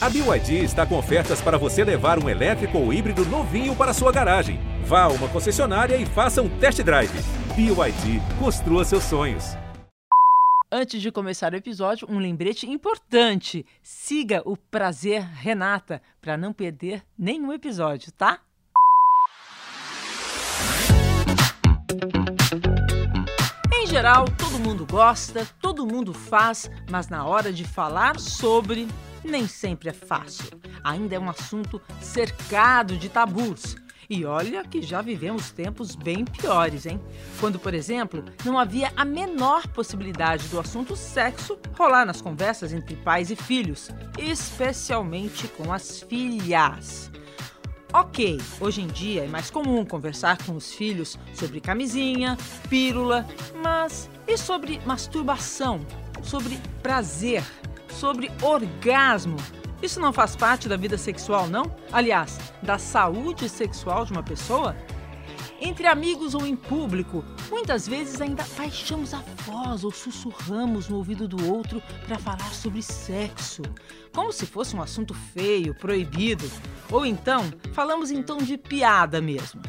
A BYD está com ofertas para você levar um elétrico ou híbrido novinho para sua garagem. Vá a uma concessionária e faça um test drive. BYD, construa seus sonhos. Antes de começar o episódio, um lembrete importante. Siga o Prazer Renata para não perder nenhum episódio, tá? Em geral, todo mundo gosta, todo mundo faz, mas na hora de falar sobre, nem sempre é fácil. Ainda é um assunto cercado de tabus. E olha que já vivemos tempos bem piores, hein? Quando, por exemplo, não havia a menor possibilidade do assunto sexo rolar nas conversas entre pais e filhos, especialmente com as filhas. Ok, hoje em dia é mais comum conversar com os filhos sobre camisinha, pílula, mas e sobre masturbação, sobre prazer, sobre orgasmo? Isso não faz parte da vida sexual, não? Aliás, da saúde sexual de uma pessoa? Entre amigos ou em público, muitas vezes ainda baixamos a voz ou sussurramos no ouvido do outro para falar sobre sexo, como se fosse um assunto feio, proibido. Ou então, falamos em tom de piada mesmo.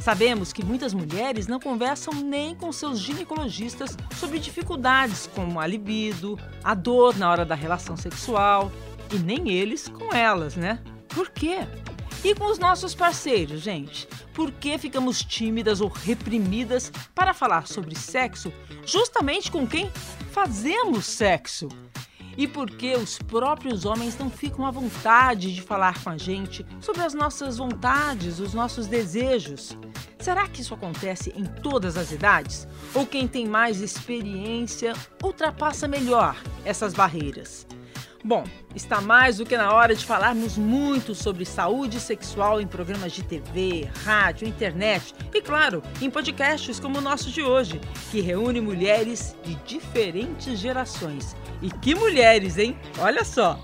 Sabemos que muitas mulheres não conversam nem com seus ginecologistas sobre dificuldades como a libido, a dor na hora da relação sexual, e nem eles com elas, né? Por quê? E com os nossos parceiros, gente? Por que ficamos tímidas ou reprimidas para falar sobre sexo justamente com quem fazemos sexo? E por que os próprios homens não ficam à vontade de falar com a gente sobre as nossas vontades, os nossos desejos? Será que isso acontece em todas as idades? Ou quem tem mais experiência ultrapassa melhor essas barreiras? Bom, está mais do que na hora de falarmos muito sobre saúde sexual em programas de TV, rádio, internet e, claro, em podcasts como o nosso de hoje, que reúne mulheres de diferentes gerações. E que mulheres, hein? Olha só!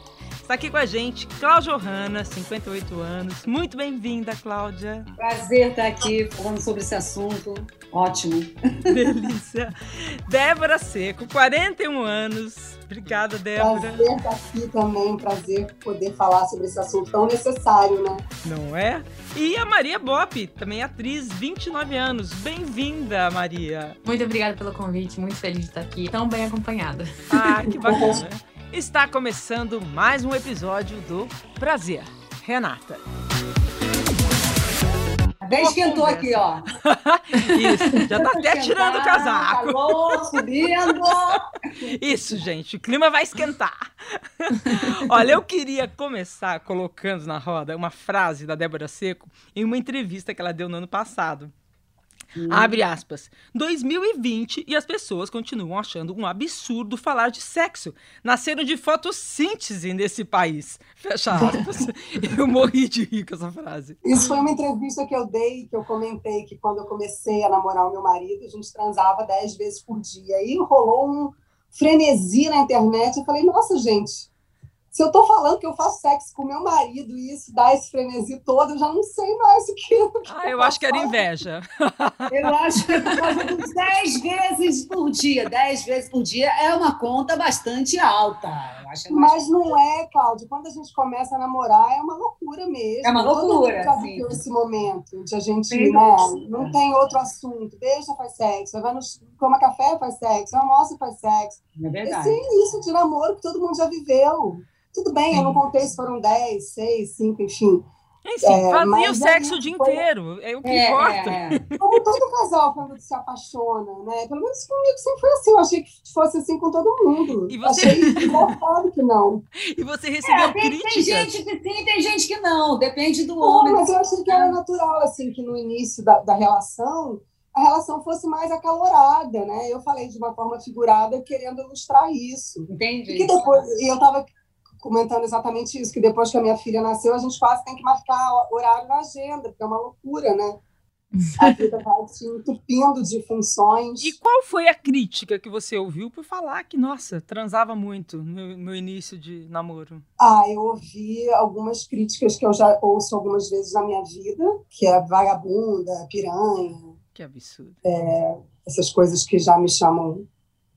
Está aqui com a gente Cláudia Ohana, 58 anos. Muito bem-vinda, Cláudia. Prazer estar aqui falando sobre esse assunto. Ótimo. Delícia. Débora Seco, 41 anos. Obrigada, Débora. Prazer estar aqui também. Prazer poder falar sobre esse assunto tão necessário, né? Não é? E a Maria Bop, também atriz, 29 anos. Bem-vinda, Maria. Muito obrigada pelo convite. Muito feliz de estar aqui, tão bem acompanhada. Ah, que bacana. Está começando mais um episódio do Prazer. Renata. Até esquentou aqui, ó. Isso, já tá até tirando o casaco. Calor, subindo. Isso, gente, o clima vai esquentar. Olha, eu queria começar colocando na roda uma frase da Débora Seco em uma entrevista que ela deu no ano passado. Hum. Abre aspas. 2020 e as pessoas continuam achando um absurdo falar de sexo. Nasceram de fotossíntese nesse país. Fecha aspas. eu morri de rir com essa frase. Isso foi uma entrevista que eu dei, que eu comentei que quando eu comecei a namorar o meu marido, a gente transava dez vezes por dia. E rolou um frenesi na internet. Eu falei, nossa, gente, se eu tô falando que eu faço sexo com meu marido e isso dá esse frenesi todo, eu já não sei mais o que. ah, eu acho que era inveja. Eu acho que é 10 vezes por dia. 10 vezes por dia é uma conta bastante alta. É Mas não é, Cláudio. Quando a gente começa a namorar, é uma loucura mesmo. É uma loucura. Já viveu esse momento de a gente, né, não tem outro assunto. Deixa, faz sexo. Vai no, toma café, faz sexo. Almoça, faz sexo. É verdade. Esse início de namoro que todo mundo já viveu. Tudo bem, Sim. eu não contei se foram 10, 6, 5, enfim. Enfim, é, fazia o sexo o dia foi... inteiro, é o que é, importa. É, é. Como todo casal quando se apaixona, né? Pelo menos comigo sempre foi assim, eu achei que fosse assim com todo mundo. E você... Achei que não. E você recebeu é, tem, críticas? Tem gente que sim, tem gente que não, depende do não, homem. Mas eu achei que era natural, assim, que no início da, da relação a relação fosse mais acalorada, né? Eu falei de uma forma figurada, querendo ilustrar isso. Entendi. E que depois, e eu estava comentando exatamente isso, que depois que a minha filha nasceu, a gente quase tem que marcar horário na agenda, porque é uma loucura, né? A vida vai se entupindo de funções. E qual foi a crítica que você ouviu por falar que, nossa, transava muito no, no início de namoro? Ah, eu ouvi algumas críticas que eu já ouço algumas vezes na minha vida, que é vagabunda, piranha. Que absurdo. É, essas coisas que já me chamam,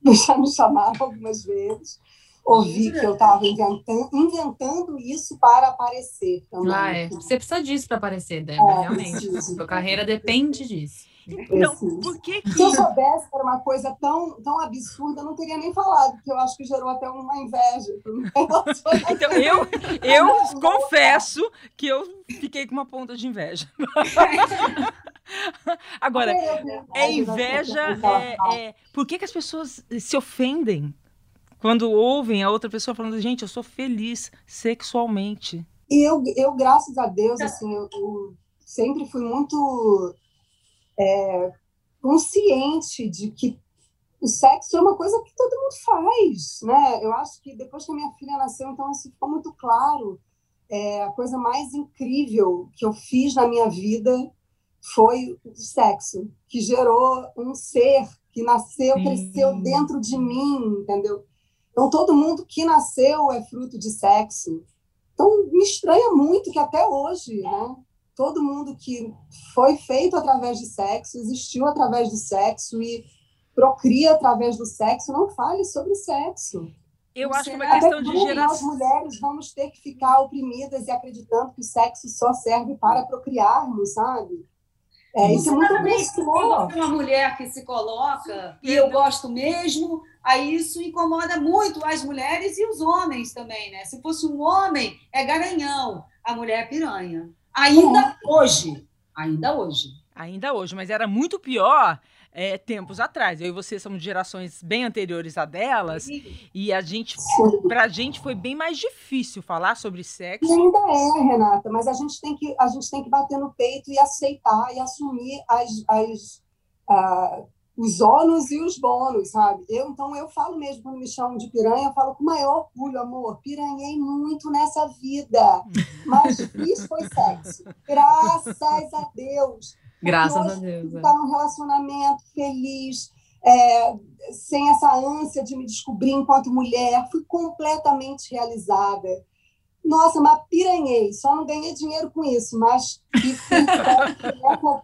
já me chamaram algumas vezes. Ouvir que eu estava inventando, inventando isso para aparecer também. Ah, é. Você precisa disso para aparecer, Débora, é, realmente. Sua carreira depende disso. Então, por que que... Se eu soubesse que era uma coisa tão, tão absurda, eu não teria nem falado, porque eu acho que gerou até uma inveja. então, eu, eu confesso que eu fiquei com uma ponta de inveja. Agora, é inveja. É, é, por que, que as pessoas se ofendem quando ouvem a outra pessoa falando, gente, eu sou feliz sexualmente? E eu, eu graças a Deus, assim, eu, eu sempre fui muito é, consciente de que o sexo é uma coisa que todo mundo faz, né? Eu acho que depois que a minha filha nasceu, então isso ficou muito claro. É, a coisa mais incrível que eu fiz na minha vida foi o sexo, que gerou um ser que nasceu, Sim. cresceu dentro de mim, entendeu? Então, todo mundo que nasceu é fruto de sexo. Então, me estranha muito que até hoje, né? Todo mundo que foi feito através de sexo, existiu através do sexo e procria através do sexo, não fale sobre sexo. Eu acho que é uma questão de geração. Nós mulheres vamos ter que ficar oprimidas e acreditando que o sexo só serve para procriarmos, sabe? É, isso é muito opressor. Uma mulher que se coloca, e eu gosto mesmo, aí isso incomoda muito as mulheres e os homens também, né? Se fosse um homem, é garanhão, a mulher é piranha. Ainda é. hoje, ainda hoje. Ainda hoje, mas era muito pior é, tempos atrás. Eu e você somos de gerações bem anteriores a delas, e a gente, pra gente foi bem mais difícil falar sobre sexo. E ainda é, Renata, mas a gente tem que, a gente tem que bater no peito e aceitar e assumir as, as, uh, os ônus e os bônus, sabe? Eu, então, eu falo mesmo, quando me chamam de piranha, eu falo com o maior orgulho, amor, piranhei muito nessa vida, mas difícil foi sexo. Graças a Deus Graças a Deus. Estar é. num relacionamento feliz, é, sem essa ânsia de me descobrir enquanto mulher, fui completamente realizada. Nossa, mas piranhei, só não ganhei dinheiro com isso, mas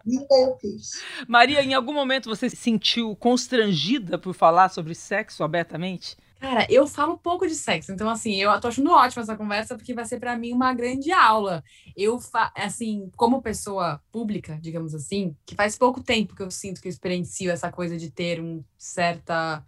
vida eu fiz. Maria, em algum momento você se sentiu constrangida por falar sobre sexo abertamente? Cara, eu falo pouco de sexo, então assim, eu tô achando ótima essa conversa porque vai ser para mim uma grande aula. Eu, assim, como pessoa pública, digamos assim, que faz pouco tempo que eu sinto que eu experiencio essa coisa de ter um certa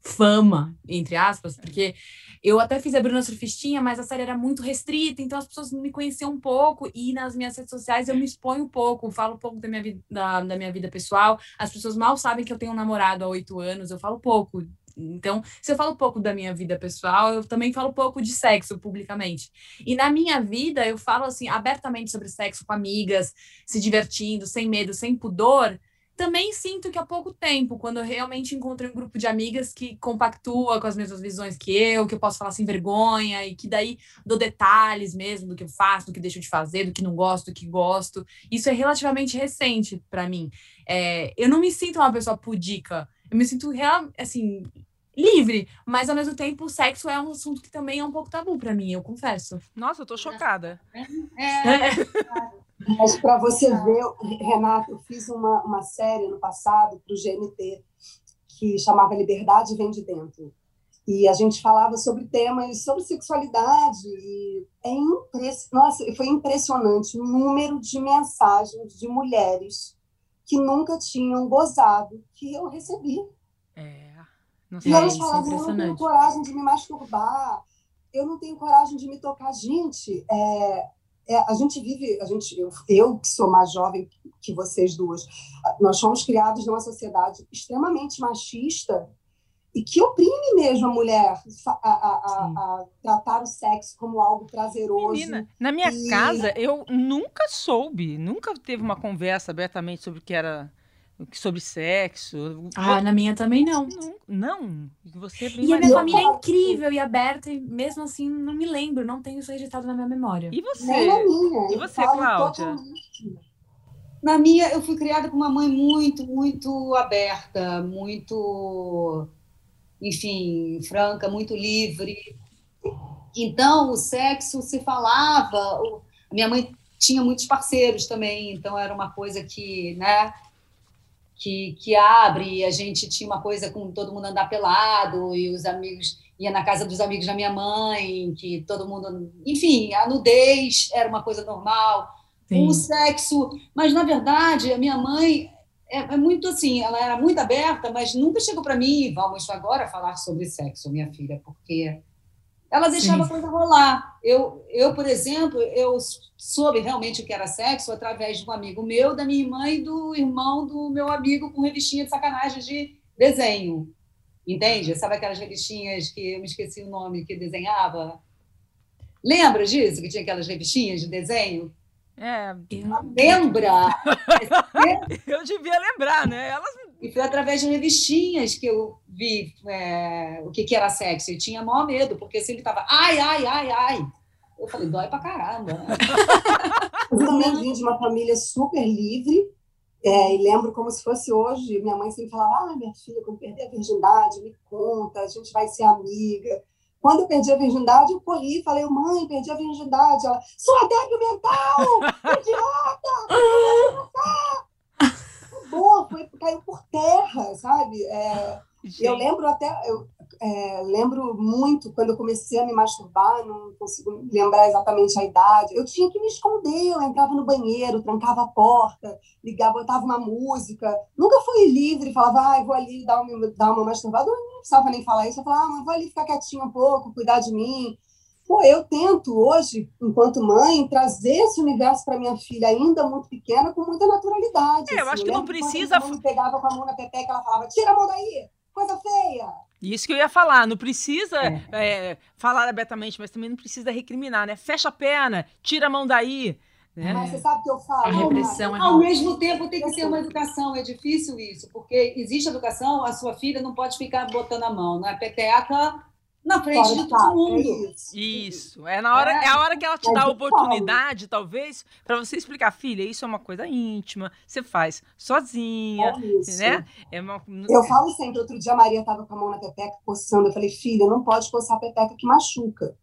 fama, entre aspas, porque eu até fiz a Bruna Surfistinha, mas a série era muito restrita, então as pessoas me conheciam um pouco e nas minhas redes sociais eu me exponho um pouco, falo um pouco da minha vida, da, da minha vida pessoal. As pessoas mal sabem que eu tenho um namorado há oito anos, eu falo pouco então, se eu falo pouco da minha vida pessoal, eu também falo pouco de sexo publicamente. E na minha vida, eu falo assim abertamente sobre sexo com amigas, se divertindo, sem medo, sem pudor. Também sinto que há pouco tempo, quando eu realmente encontro um grupo de amigas que compactua com as mesmas visões que eu, que eu posso falar sem vergonha e que daí dou detalhes mesmo do que eu faço, do que deixo de fazer, do que não gosto, do que gosto. Isso é relativamente recente para mim. É, eu não me sinto uma pessoa pudica. Eu me sinto real, assim, livre, mas ao mesmo tempo o sexo é um assunto que também é um pouco tabu para mim, eu confesso. Nossa, eu tô chocada. É. é. Mas para você ver, Renato, eu fiz uma, uma série no passado para o GNT que chamava Liberdade Vem de Dentro. E a gente falava sobre temas sobre sexualidade e é impress... Nossa, foi impressionante o número de mensagens de mulheres que nunca tinham gozado que eu recebi. É. Não sei, e elas falavam, eu não tenho coragem de me masturbar, eu não tenho coragem de me tocar. Gente, é, é, a gente vive, a gente, eu, eu que sou mais jovem que vocês duas, nós fomos criados numa sociedade extremamente machista e que oprime mesmo a mulher a, a, a, a tratar o sexo como algo prazeroso. Menina, na minha e... casa eu nunca soube, nunca teve uma conversa abertamente sobre o que era sobre sexo. Ah, na minha também não. Não, não. Você é e a minha família é incrível e aberta, e mesmo assim não me lembro, não tenho isso registrado na minha memória. E você? Minha, e você, Cláudia? Na minha, eu fui criada com uma mãe muito, muito aberta, muito, enfim, franca, muito livre. Então, o sexo se falava. Minha mãe tinha muitos parceiros também, então era uma coisa que, né? que, que abre, a gente tinha uma coisa com todo mundo andar pelado e os amigos. ia na casa dos amigos da minha mãe, que todo mundo. Enfim, a nudez era uma coisa normal, Sim. o sexo. Mas, na verdade, a minha mãe é, é, muito assim, ela era muito aberta, mas nunca chegou para mim, vamos agora falar sobre sexo, minha filha, porque ela deixava Sim. a coisa rolar. Eu, eu, por exemplo, eu soube realmente o que era sexo através de um amigo meu, da minha irmã e do irmão do meu amigo com revistinha de sacanagem de desenho. Entende? Sabe aquelas revistinhas que eu me esqueci o nome que desenhava? Lembra disso? Que tinha aquelas revistinhas de desenho? É. Lembra? eu devia lembrar, né? Elas... E foi através de revistinhas que eu vi é, o que, que era sexo. Eu tinha maior medo, porque sempre estava ai, ai, ai, ai. Eu falei, dói pra caramba. Né? Eu também vim de uma família super livre, é, e lembro como se fosse hoje. Minha mãe sempre falava: Ah, minha filha, quando perder a virgindade, me conta, a gente vai ser amiga. Quando eu perdi a virgindade, eu corri e falei, mãe, perdi a virgindade. Ela, sua débil mental! Idiota! Boa, foi, caiu por terra, sabe? É, eu lembro até, eu, é, lembro muito quando eu comecei a me masturbar, não consigo lembrar exatamente a idade. Eu tinha que me esconder, eu entrava no banheiro, trancava a porta, ligava, botava uma música. Nunca fui livre, falava, ah, vou ali dar uma, dar uma masturbada. Eu não precisava nem falar isso. Eu falava, ah, mas vou ali ficar quietinha um pouco, cuidar de mim. Pô, eu tento hoje, enquanto mãe, trazer esse universo para minha filha, ainda muito pequena, com muita naturalidade. É, eu assim. acho que não precisa. Quando pegava com a mão na pepeca, ela falava: tira a mão daí, coisa feia. Isso que eu ia falar, não precisa é. É, falar abertamente, mas também não precisa recriminar, né? Fecha a perna, tira a mão daí. Né? Mas você sabe o que eu falo? A repressão é Ao mesmo tempo tem que ser uma educação, é difícil isso, porque existe educação, a sua filha não pode ficar botando a mão, não é peteca na frente de todo mundo. É isso. isso. É, na hora, é, é a hora que ela te dá a oportunidade, talvez, para você explicar, filha, isso é uma coisa íntima, você faz sozinha, é né? É uma... Eu falo sempre, outro dia a Maria estava com a mão na pepeca coçando, eu falei, filha, não pode coçar a pepeca que machuca.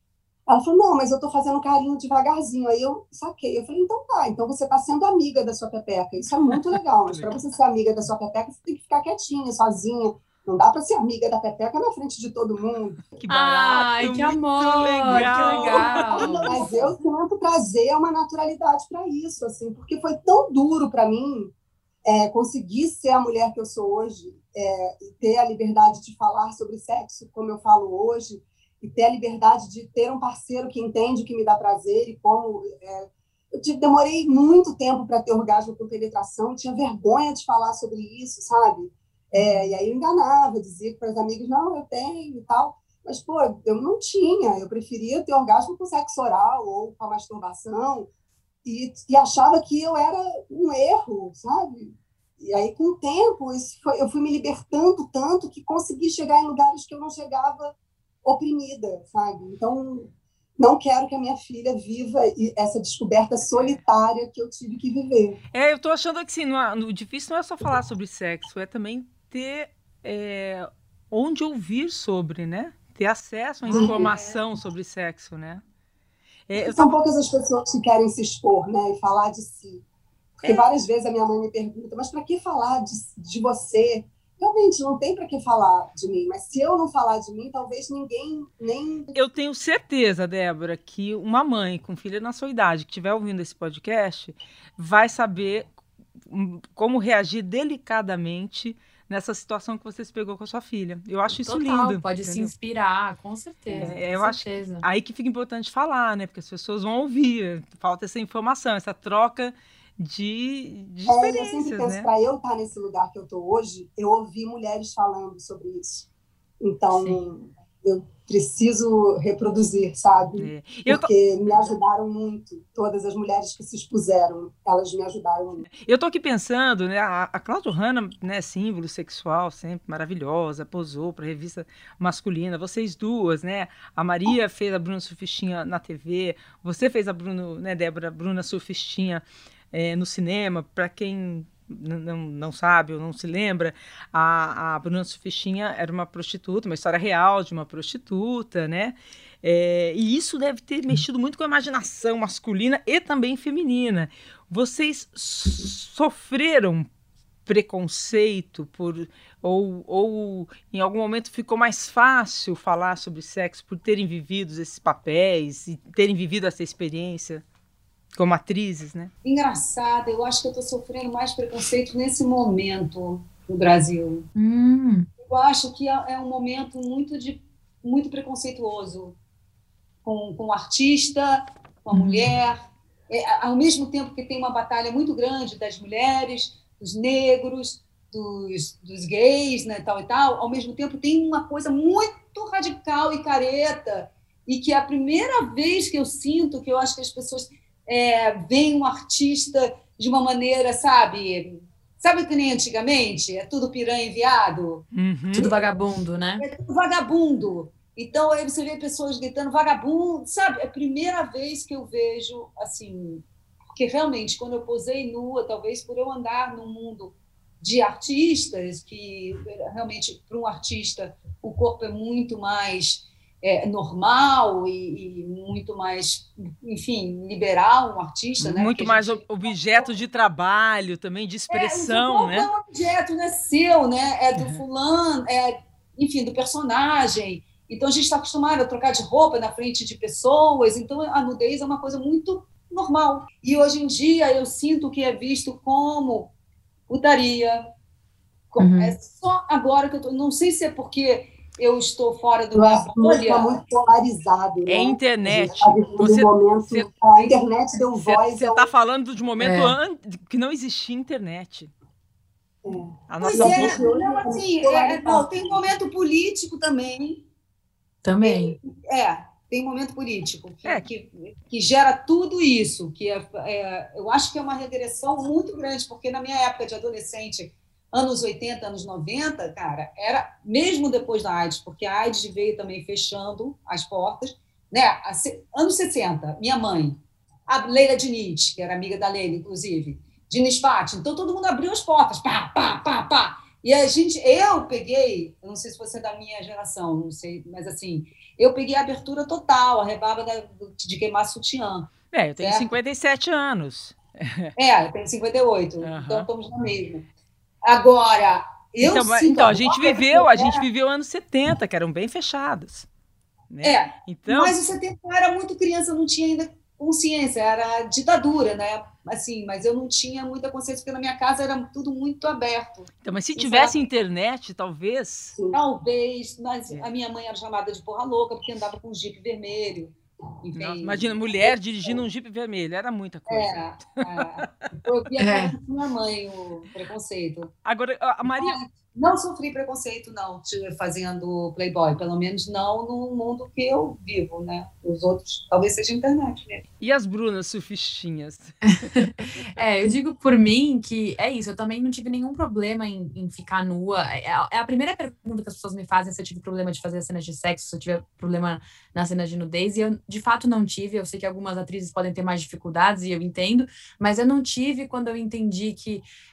Ela falou, não, mas eu estou fazendo carinho devagarzinho. Aí eu saquei. Eu falei, então tá, então você está sendo amiga da sua pepeca. Isso é muito legal, mas para você ser amiga da sua pepeca, você tem que ficar quietinha, sozinha, não dá para ser amiga da Pepeca na frente de todo mundo. Que barato, Ai, que amor, legal. que legal. Mas eu tento trazer uma naturalidade para isso, assim, porque foi tão duro para mim é, conseguir ser a mulher que eu sou hoje, é, e ter a liberdade de falar sobre sexo como eu falo hoje, e ter a liberdade de ter um parceiro que entende o que me dá prazer e como. É, eu demorei muito tempo para ter orgasmo com penetração, tinha vergonha de falar sobre isso, sabe? É, e aí eu enganava, dizia para os amigos, não, eu tenho e tal. Mas, pô, eu não tinha. Eu preferia ter orgasmo com sexo oral ou com a masturbação. E, e achava que eu era um erro, sabe? E aí, com o tempo, foi, eu fui me libertando tanto que consegui chegar em lugares que eu não chegava oprimida, sabe? Então, não quero que a minha filha viva essa descoberta solitária que eu tive que viver. É, eu tô achando que sim, o difícil não é só falar sobre sexo, é também ter é, onde ouvir sobre, né? Ter acesso à informação é. sobre sexo, né? É, São poucas as pessoas que querem se expor, né? E falar de si. Porque é. várias vezes a minha mãe me pergunta, mas para que falar de, de você? Realmente, não tem para que falar de mim. Mas se eu não falar de mim, talvez ninguém nem. Eu tenho certeza, Débora, que uma mãe com filha na sua idade que estiver ouvindo esse podcast vai saber hum, como reagir delicadamente nessa situação que você se pegou com a sua filha. Eu acho isso Total, lindo. Pode entendeu? se inspirar, com certeza. É, com eu certeza. acho aí que fica importante falar, né? Porque as pessoas vão ouvir. Falta essa informação, essa troca de, de experiências, é, eu sempre penso, né? Para eu estar nesse lugar que eu estou hoje, eu ouvi mulheres falando sobre isso. Então, Sim. eu preciso reproduzir, sabe? É. Porque tô... me ajudaram muito. Todas as mulheres que se expuseram, elas me ajudaram muito. Eu tô aqui pensando, né? A, a Cláudia Hanna, né, símbolo sexual, sempre maravilhosa, posou para revista masculina. Vocês duas, né? A Maria fez a Bruna Surfistinha na TV, você fez a Bruno, né, Débora, Bruna Surfistinha é, no cinema. Para quem não, não sabe ou não se lembra, a, a Bruna Sufistinha era uma prostituta, uma história real de uma prostituta, né? É, e isso deve ter mexido muito com a imaginação masculina e também feminina. Vocês sofreram preconceito por ou, ou em algum momento ficou mais fácil falar sobre sexo por terem vivido esses papéis e terem vivido essa experiência como atrizes, né? Engraçado, eu acho que eu estou sofrendo mais preconceito nesse momento no Brasil. Hum. Eu acho que é, é um momento muito de muito preconceituoso com, com o artista, com a mulher, é, ao mesmo tempo que tem uma batalha muito grande das mulheres, dos negros, dos, dos gays, né, tal e tal, ao mesmo tempo tem uma coisa muito radical e careta, e que é a primeira vez que eu sinto que eu acho que as pessoas é, veem um artista de uma maneira, sabe? Sabe que nem antigamente? É tudo piranha enviado? Uhum. Tudo vagabundo, né? É tudo vagabundo. Então, aí você vê pessoas gritando vagabundo, sabe? É a primeira vez que eu vejo, assim, porque realmente, quando eu posei nua, talvez por eu andar no mundo de artistas, que realmente, para um artista, o corpo é muito mais é, normal e, e, muito mais, enfim, liberal, um artista, né? Muito mais gente... objeto de trabalho, também de expressão, é, né? É um objeto, não é seu, né? É do fulano, é, enfim, do personagem. Então a gente está acostumado a trocar de roupa na frente de pessoas, então a nudez é uma coisa muito normal. E hoje em dia eu sinto que é visto como putaria. Uhum. É só agora que eu tô, não sei se é porque eu estou fora do Eu minha acho que está muito polarizado. É né? internet. A gente tá Você- um momento, você- a internet deu voz Você ao- está falando de um momento É. an- que não existia internet. É. A Pois nossa é, boca- não, assim, é, é, não, tem um momento político também. Também. É, tem um momento político que, É. que, que gera tudo isso, que é, é- eu acho que é uma regressão muito grande, porque na minha época de adolescente, anos 80, anos 90, cara, era mesmo depois da AIDS, porque a AIDS veio também fechando as portas, né? Anos 60, minha mãe, a Leila Diniz, que era amiga da Leila, inclusive, Diniz Fati, então todo mundo abriu as portas, pá, pá, pá, pá. E a gente, eu peguei, não sei se você é da minha geração, não sei, mas assim, eu peguei a abertura total, a rebaba da- de queimar sutiã. É, eu tenho Certo. 57 anos. É, eu tenho 58, Aham. então estamos na mesma. Agora, eu então, então, a gente viveu, a gente viveu anos 70, que eram bem fechados. Né? É, Então, mas o 70 eu era muito criança, não tinha ainda consciência, era ditadura, né? Assim, mas eu não tinha muita consciência, porque na minha casa era tudo muito aberto. então, mas se tivesse internet, talvez. Talvez, mas É. a minha mãe era chamada de porra louca, porque andava com um jipe vermelho. Nossa, imagina, mulher dirigindo um Jeep vermelho, era muita coisa. É, é. Eu via É. com minha mãe o preconceito. Agora, a a Maria, Não sofri preconceito, não, fazendo Playboy. Pelo menos não no mundo que eu vivo, né? Os outros, talvez seja internet mesmo. e as Brunas surfistinhas? É, eu digo por mim que é isso, eu também não tive nenhum problema em, em ficar nua. É a, é a primeira pergunta que as pessoas me fazem se eu tive problema de fazer cenas de sexo, se eu tive problema nas cenas de nudez, e eu de fato não tive. Eu sei que algumas atrizes podem ter mais dificuldades, e eu entendo, mas eu não tive quando eu entendi que é,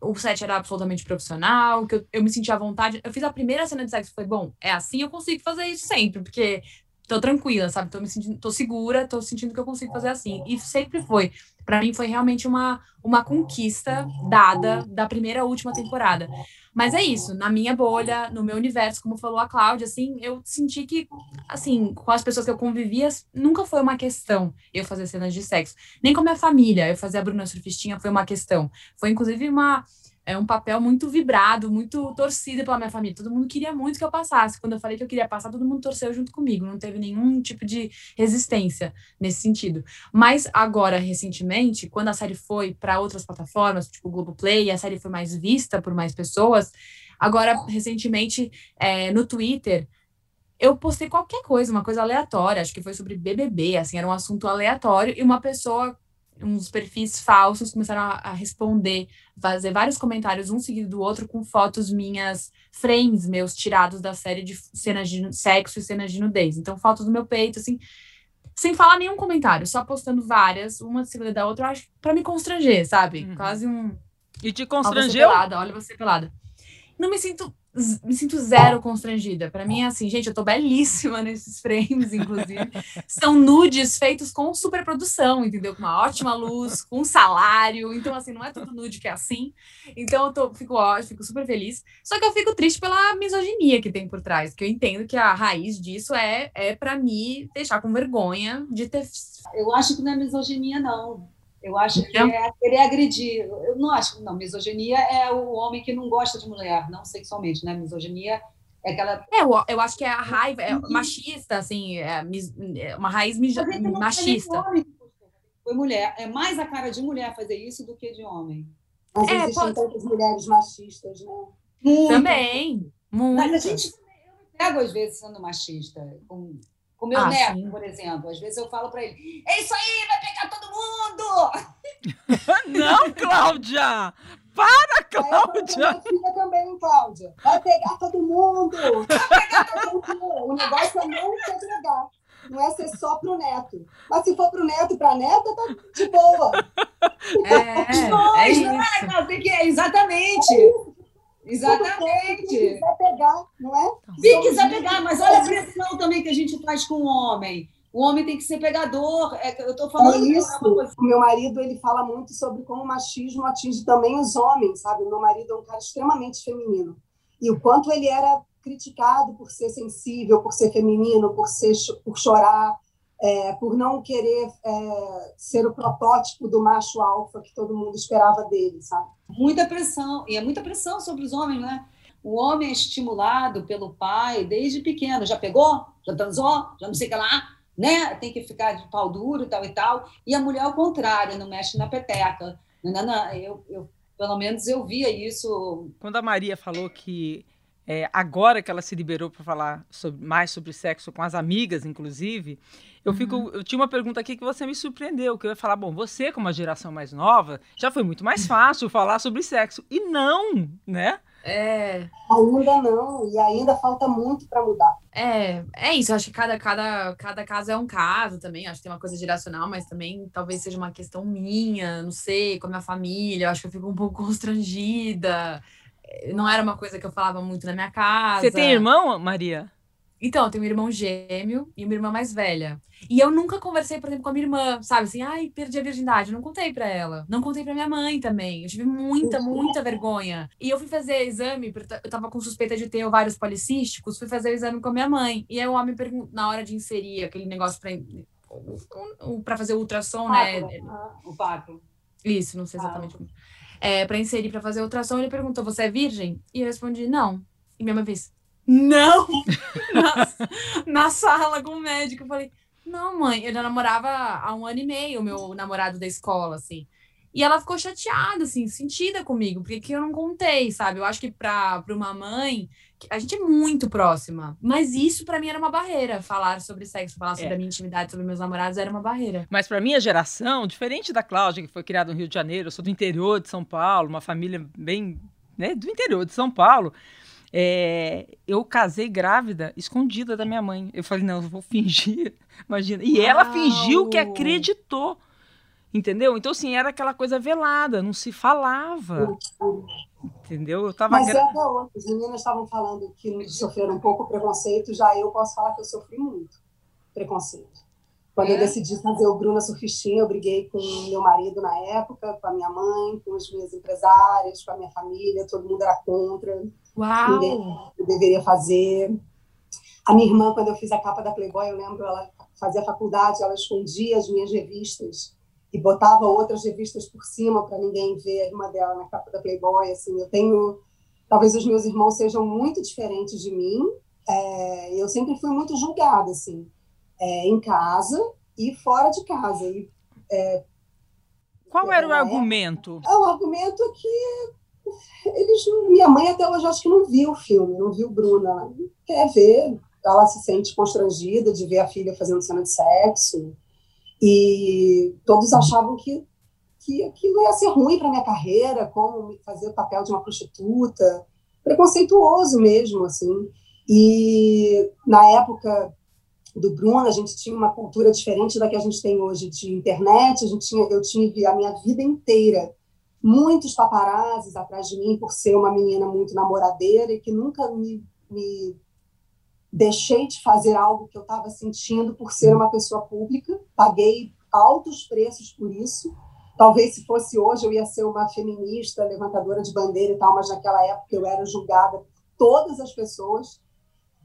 o set era absolutamente profissional, que eu, eu me sentia à vontade. Eu fiz a primeira cena de sexo falei, bom, é assim eu consigo fazer isso sempre, porque tô tranquila, sabe? Tô me sentindo, tô segura, tô sentindo que eu consigo fazer assim. E sempre foi. Pra mim foi realmente uma, uma conquista dada da primeira à última temporada. Mas é isso, na minha bolha, no meu universo, como falou a Cláudia, assim, eu senti que, assim, com as pessoas que eu convivia, nunca foi uma questão eu fazer cenas de sexo. Nem com a minha família, eu fazer a Bruna Surfistinha foi uma questão. Foi, inclusive, uma, é um papel muito vibrado, muito torcido pela minha família. Todo mundo queria muito que eu passasse. Quando eu falei que eu queria passar, todo mundo torceu junto comigo. Não teve nenhum tipo de resistência nesse sentido. Mas agora, recentemente, quando a série foi para outras plataformas, tipo o Globoplay, a série foi mais vista por mais pessoas, agora, recentemente, é, no Twitter, eu postei qualquer coisa, uma coisa aleatória, acho que foi sobre BBB, assim, era um assunto aleatório, e uma pessoa, uns perfis falsos, começaram a, a responder, fazer vários comentários, um seguido do outro, com fotos minhas, frames meus tirados da série de cenas de sexo e cenas de nudez. Então, fotos do meu peito, assim, sem falar nenhum comentário, só postando várias, uma seguida da outra, acho, pra me constranger, sabe? Uhum. Quase um. E te Olha você constrangeu? pelada, olha você pelada. Não me sinto me sinto zero constrangida. Para mim é assim, gente, eu tô belíssima nesses frames, inclusive. São nudes feitos com superprodução, entendeu? Com uma ótima luz, com salário. Então, assim, não é tudo nude que é assim. Então, eu tô, fico ótimo, fico super feliz. Só que eu fico triste pela misoginia que tem por trás, que eu entendo que a raiz disso é, é para me deixar com vergonha de ter. Eu acho que não é misoginia, não. Eu acho que é querer agredir. Eu não acho não. Misoginia é o homem que não gosta de mulher, não sexualmente, né? Misoginia é aquela. É, eu, eu acho que é a raiva, é machista, assim, é, é uma raiz machista. Foi mulher. É mais a cara de mulher fazer isso do que de homem. Mas é, existem pode... tantas mulheres machistas, né? Muito. Também. Muito. Mas a gente eu me pego às vezes sendo machista. Com, com meu ah, neto, sim. por exemplo. Às vezes eu falo para ele: é isso aí, vai pegar todo mundo! Não, Cláudia! Para, Cláudia! Minha filha também, Cláudia. Vai pegar todo mundo! Vai pegar todo mundo! O negócio é não segregar. Não é ser só pro neto. Mas se for pro neto e pra neta, tá de boa. É, Os dois, é isso. Né? Tem que, exatamente. É Exatamente. Se quiser pegar, não é? Se quiser pegar, mas olha a pressão também que a gente faz com o homem. O homem tem que ser pegador. É, eu estou falando. É isso. O meu marido ele fala muito sobre como o machismo atinge também os homens, sabe? O meu marido é um cara extremamente feminino. E o quanto ele era criticado por ser sensível, por ser feminino, por, ser, por chorar, é, por não querer é, ser o protótipo do macho alfa que todo mundo esperava dele, sabe? Muita pressão, e é muita pressão sobre os homens, né? O homem é estimulado pelo pai desde pequeno. Já pegou? Já transou? Já não sei o que lá? Né? Tem que ficar de pau duro e tal e tal. E a mulher, ao contrário, não mexe na peteca. Não. Eu, eu, pelo menos eu via isso. Quando a Maria falou que é, agora que ela se liberou para falar sobre, mais sobre sexo com as amigas, inclusive, eu fico, uhum. eu tinha uma pergunta aqui que você me surpreendeu, que eu ia falar, bom, você como a geração mais nova, já foi muito mais fácil falar sobre sexo. E não, né? É. Ainda não, e ainda falta muito para mudar. É, é isso. Acho que cada, cada, cada caso é um caso também. Acho que tem uma coisa geracional, mas também talvez seja uma questão minha, não sei, com a minha família. Acho que eu fico um pouco constrangida. Não era uma coisa que eu falava muito na minha casa. Você tem irmão, Maria? Então, eu tenho um irmão gêmeo e uma irmã mais velha. E eu nunca conversei, por exemplo, com a minha irmã, sabe? Assim, ai, perdi a virgindade. Eu não contei pra ela. Não contei pra minha mãe também. Eu tive muita, muita vergonha. E eu fui fazer exame, eu tava com suspeita de ter ovários policísticos, fui fazer o exame com a minha mãe. E aí o homem perguntou, na hora de inserir aquele negócio pra, pra fazer o ultrassom, né? O papo. Isso, não sei exatamente como. É, pra inserir, pra fazer o ultrassom, ele perguntou, você é virgem? E eu respondi, não. E minha mãe fez, não! na, na sala com o médico. Eu falei, não, mãe, eu já namorava há um ano e meio, o meu namorado da escola, assim. E ela ficou chateada, assim, sentida comigo, porque que eu não contei, sabe? Eu acho que para uma mãe, a gente é muito próxima, mas isso para mim era uma barreira. Falar sobre sexo, falar sobre é. a minha intimidade, sobre meus namorados era uma barreira. Mas para minha geração, diferente da Cláudia, que foi criada no Rio de Janeiro, eu sou do interior de São Paulo, uma família bem, né, do interior de São Paulo. É, eu casei grávida, escondida da minha mãe. Eu falei, não, eu vou fingir. Imagina. E Uau. ela fingiu que acreditou. Entendeu? Então, assim, era aquela coisa velada, não se falava. Entendeu? Eu tava Mas gra... até hoje. As meninas estavam falando que sofreram um pouco preconceito, já eu posso falar que eu sofri muito preconceito. Quando é? eu decidi fazer o Bruna Surfistinha, eu briguei com meu marido na época, com a minha mãe, com as minhas empresárias, com a minha família, todo mundo era contra. Uau! Ninguém eu deveria fazer. A minha irmã, quando eu fiz a capa da Playboy, eu lembro, ela fazia faculdade, ela escondia as minhas revistas e botava outras revistas por cima para ninguém ver a irmã dela na capa da Playboy. Assim, eu tenho, talvez os meus irmãos sejam muito diferentes de mim. É, eu sempre fui muito julgada, assim, é, em casa e fora de casa. E, é, Qual era o argumento? É, o argumento é que eles, minha mãe até hoje acho que não viu o filme, não viu Bruna. Ela quer ver, ela se sente constrangida de ver a filha fazendo cena de sexo. E todos achavam que, que aquilo ia ser ruim para minha carreira, como fazer o papel de uma prostituta. Preconceituoso mesmo, assim. E na época do Bruno, a gente tinha uma cultura diferente da que a gente tem hoje de internet. A gente tinha, eu tive a minha vida inteira muitos paparazzis atrás de mim por ser uma menina muito namoradeira e que nunca me, me deixei de fazer algo que eu estava sentindo por ser uma pessoa pública. Paguei altos preços por isso. Talvez se fosse hoje eu ia ser uma feminista, levantadora de bandeira e tal, mas naquela época eu era julgada por todas as pessoas.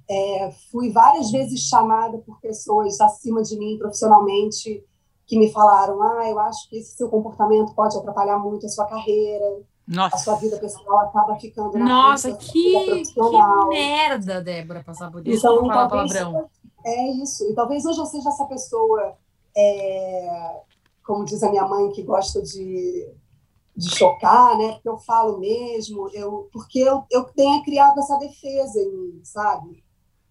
É, fui várias vezes chamada por pessoas acima de mim profissionalmente que me falaram: ah, eu acho que esse seu comportamento pode atrapalhar muito a sua carreira. Nossa. A sua vida pessoal acaba ficando na Nossa, que, que merda, Débora, passar por isso. Então, falar palavrão. É isso. E talvez hoje eu seja essa pessoa, é, como diz a minha mãe, que gosta de, de chocar, né? Porque eu falo mesmo, eu, porque eu, eu tenho criado essa defesa em mim, sabe?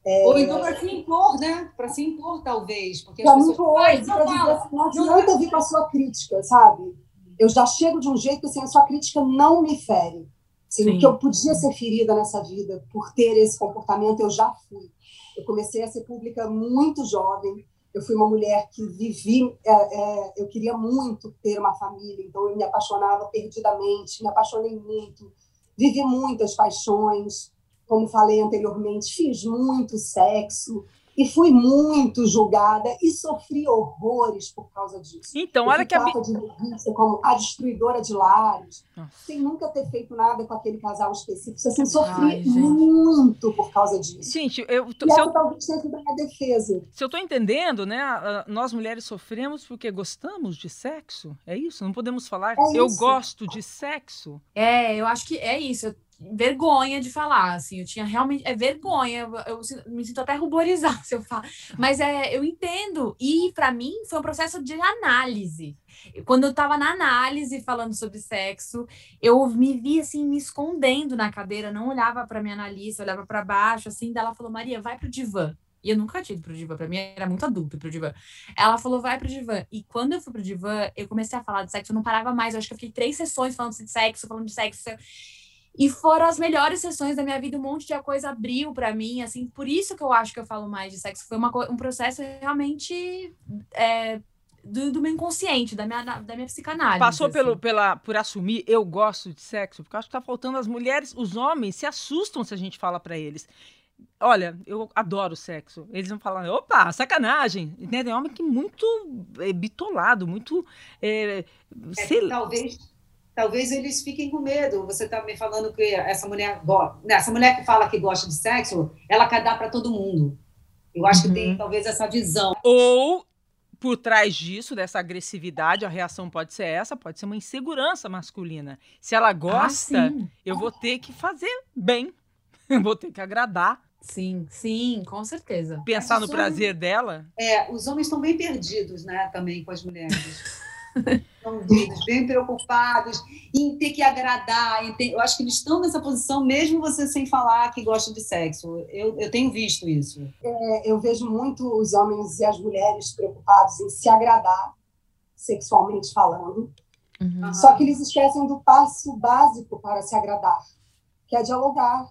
É... Ou então para se impor, né? Para se impor, talvez. Porque para me impor, para dizer assim, não adianta vir com a sua crítica, sabe? Eu já chego de um jeito que assim, a sua crítica não me fere. Assim, que eu podia ser ferida nessa vida por ter esse comportamento, eu já fui. Eu comecei a ser pública muito jovem. Eu fui uma mulher que vivi, é, é, eu queria muito ter uma família, então eu me apaixonava perdidamente, me apaixonei muito, vivi muitas paixões, como falei anteriormente, fiz muito sexo e fui muito julgada e sofri horrores por causa disso. Então, olha que a de revista como a destruidora de lares, Nossa. sem nunca ter feito nada com aquele casal específico, assim, sofri Ai, muito por causa disso. Gente, eu tô, e se eu, talvez tenha sido defesa. Se eu estou entendendo, né? Nós mulheres sofremos porque gostamos de sexo. É isso? Não podemos falar. É eu gosto de sexo. É, eu acho que é isso. Eu vergonha de falar, assim, eu tinha realmente, é vergonha, eu, eu me sinto até ruborizada se eu falar, mas é, eu entendo, e para mim foi um processo de análise, quando eu tava na análise falando sobre sexo, eu me vi assim, me escondendo na cadeira, não olhava para minha analista, olhava para baixo, assim, daí ela falou, Maria, vai pro divã, e eu nunca tinha ido pro divã, pra mim era muito adulto pro divã. Ela falou, vai pro divã. E quando eu fui pro divã, eu comecei a falar de sexo, eu não parava mais. Eu acho que eu fiquei três sessões falando de sexo, falando de sexo. E foram as melhores sessões da minha vida, um monte de coisa abriu para mim, assim, por isso que eu acho que eu falo mais de sexo. Foi uma, um processo realmente é, do, do, meu inconsciente, da minha, da minha psicanálise. Passou assim. pelo, pela, por assumir, eu gosto de sexo, porque acho que tá faltando as mulheres, os homens se assustam se a gente fala para eles. Olha, eu adoro sexo. Eles vão falar, opa, sacanagem. Né? Tem homem que muito é, bitolado, muito. É, é, sei... Talvez talvez eles fiquem com medo. Você está me falando que essa mulher, né, essa mulher que fala que gosta de sexo, ela quer dar para todo mundo. Eu acho uhum. que tem uhum. talvez essa visão. Ou por trás disso, dessa agressividade, a reação pode ser essa, pode ser uma insegurança masculina. Se ela gosta, ah, eu vou ter que fazer bem, vou ter que agradar. Sim, sim, com certeza. Pensar no prazer dela. É, os homens estão bem perdidos, né, também com as mulheres. Estão bem preocupados em ter que agradar. Ter... Eu acho que eles estão nessa posição, mesmo você sem falar que gosta de sexo. Eu, eu tenho visto isso. É, eu vejo muito os homens e as mulheres preocupados em se agradar, sexualmente falando. Uhum. Só que eles esquecem do passo básico para se agradar, que é dialogar,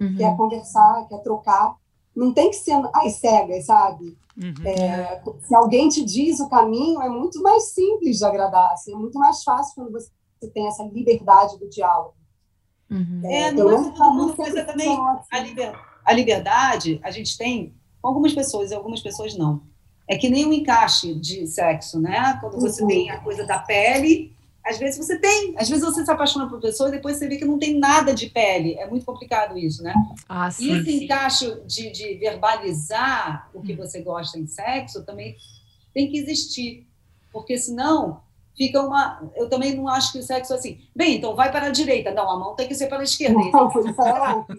uhum. que é conversar, que é trocar. Não tem que ser às cegas, sabe? Uhum. É, se alguém te diz o caminho, é muito mais simples de agradar, assim, é muito mais fácil quando você tem essa liberdade do diálogo. Uhum. É, é não é todo mundo, é também a, liber, a liberdade a gente tem com algumas pessoas e algumas pessoas não. É que nem um encaixe de sexo, né? Quando você uhum. tem a coisa da pele às vezes você tem, às vezes você se apaixona por pessoa e depois você vê que não tem nada de pele. É muito complicado isso, né? Ah, sim, e esse sim. encaixe de, de verbalizar o que você gosta em sexo também tem que existir. Porque senão fica uma. Eu também não acho que o sexo é assim. Bem, então vai para a direita. Não, a mão tem que ser para a esquerda.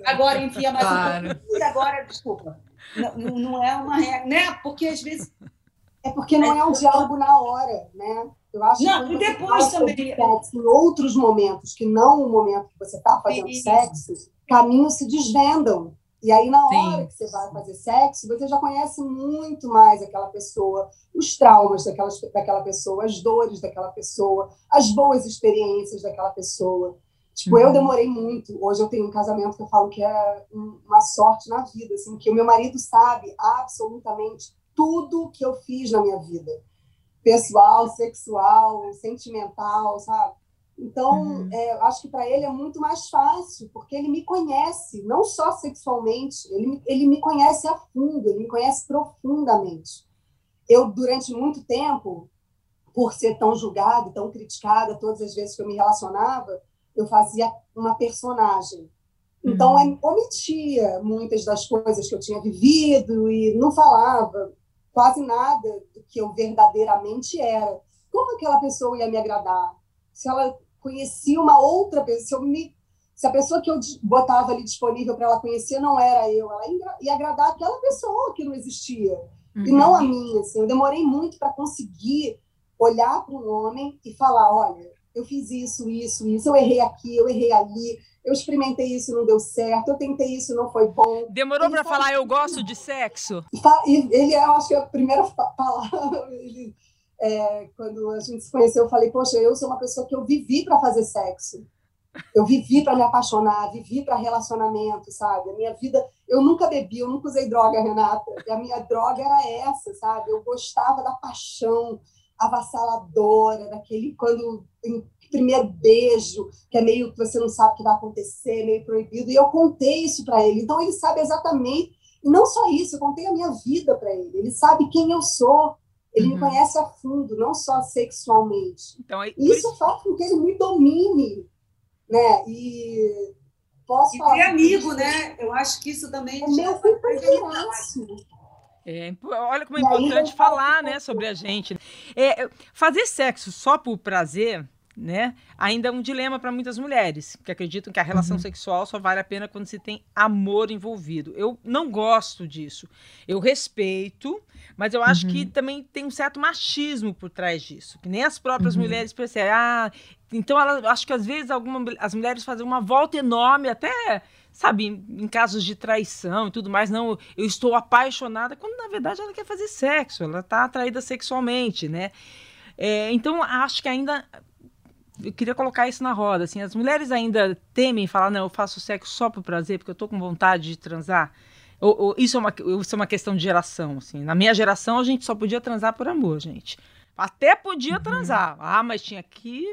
agora enfia mais claro. um pouco. E agora, desculpa. Não, não é uma regra, né? Porque às vezes. É porque não é um diálogo na hora, né? Eu acho não, que e depois também. Sexo, em outros momentos, que não o momento que você está fazendo Sim. sexo, caminhos se desvendam. E aí, na hora Sim. que você vai fazer sexo, você já conhece muito mais aquela pessoa, os traumas daquela, daquela pessoa, as dores daquela pessoa, as boas experiências daquela pessoa. Tipo, uhum. eu demorei muito. Hoje eu tenho um casamento que eu falo que é uma sorte na vida, assim, que o meu marido sabe absolutamente tudo que eu fiz na minha vida pessoal, sexual, sentimental, sabe? Então, uhum. é, acho que para ele é muito mais fácil, porque ele me conhece, não só sexualmente, ele, ele me conhece a fundo, ele me conhece profundamente. Eu, durante muito tempo, por ser tão julgada, tão criticada, todas as vezes que eu me relacionava, eu fazia uma personagem. Então, uhum. eu omitia muitas das coisas que eu tinha vivido e não falava quase nada do que eu verdadeiramente era. Como aquela pessoa ia me agradar? Se ela conhecia uma outra pessoa, se, me, se a pessoa que eu botava ali disponível para ela conhecer não era eu, ela ia, ia agradar aquela pessoa que não existia, uhum. e não a minha. Assim. Eu demorei muito para conseguir olhar para um homem e falar: olha, eu fiz isso, isso, isso, eu errei aqui, eu errei ali, eu experimentei isso, não deu certo, eu tentei isso, não foi bom. Demorou para falar eu gosto de sexo? Ele é, eu acho que é a primeira palavra. Ele, é, quando a gente se conheceu, eu falei, poxa, eu sou uma pessoa que eu vivi para fazer sexo. Eu vivi para me apaixonar, vivi para relacionamento, sabe? A minha vida, eu nunca bebi, eu nunca usei droga, Renata. E a minha droga era essa, sabe? Eu gostava da paixão avassaladora, daquele quando primeiro beijo, que é meio que você não sabe o que vai acontecer, meio proibido. E eu contei isso para ele. Então ele sabe exatamente, e não só isso, eu contei a minha vida para ele. Ele sabe quem eu sou, ele uhum. me conhece a fundo, não só sexualmente. Então, aí, isso, isso faz com que ele me domine, né? E posso e falar. E amigo, né? Eu acho que isso também. É meu companheiraço. É, olha como é importante falar, né, sobre a gente. É, fazer sexo só por prazer né? Ainda é um dilema para muitas mulheres que acreditam que a relação uhum. sexual só vale a pena quando se tem amor envolvido. Eu não gosto disso. Eu respeito, mas eu acho uhum. que também tem um certo machismo por trás disso, que nem as próprias uhum. mulheres percebem. Ah, então ela, acho que às vezes alguma, as mulheres fazem uma volta enorme até sabe, em casos de traição e tudo mais, não, eu estou apaixonada, quando na verdade ela quer fazer sexo, ela está atraída sexualmente, né? É, então acho que ainda eu queria colocar isso na roda, assim, as mulheres ainda temem falar, não, eu faço sexo só por prazer, porque eu tô com vontade de transar. Ou, ou, isso, é uma, isso é uma questão de geração, assim. Na minha geração, a gente só podia transar por amor, gente. Até podia uhum. transar. Ah, mas tinha que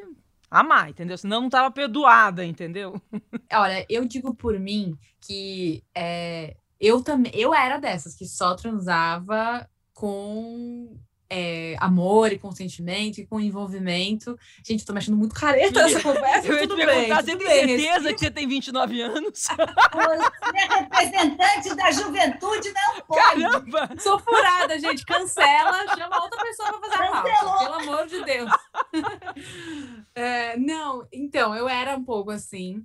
amar, entendeu? Senão não tava perdoada, entendeu? Olha, eu digo por mim que é, eu também eu era dessas que só transava com é, amor e consentimento e com envolvimento. Gente, tô mexendo muito careta nessa conversa. Eu ia te perguntar, você tem certeza que você tem 29 anos? Você é representante da juventude, não pode. Caramba! Sou furada, gente. Cancela, chama outra pessoa pra fazer a pauta. Pelo amor de Deus. É, não, então, eu era um pouco assim.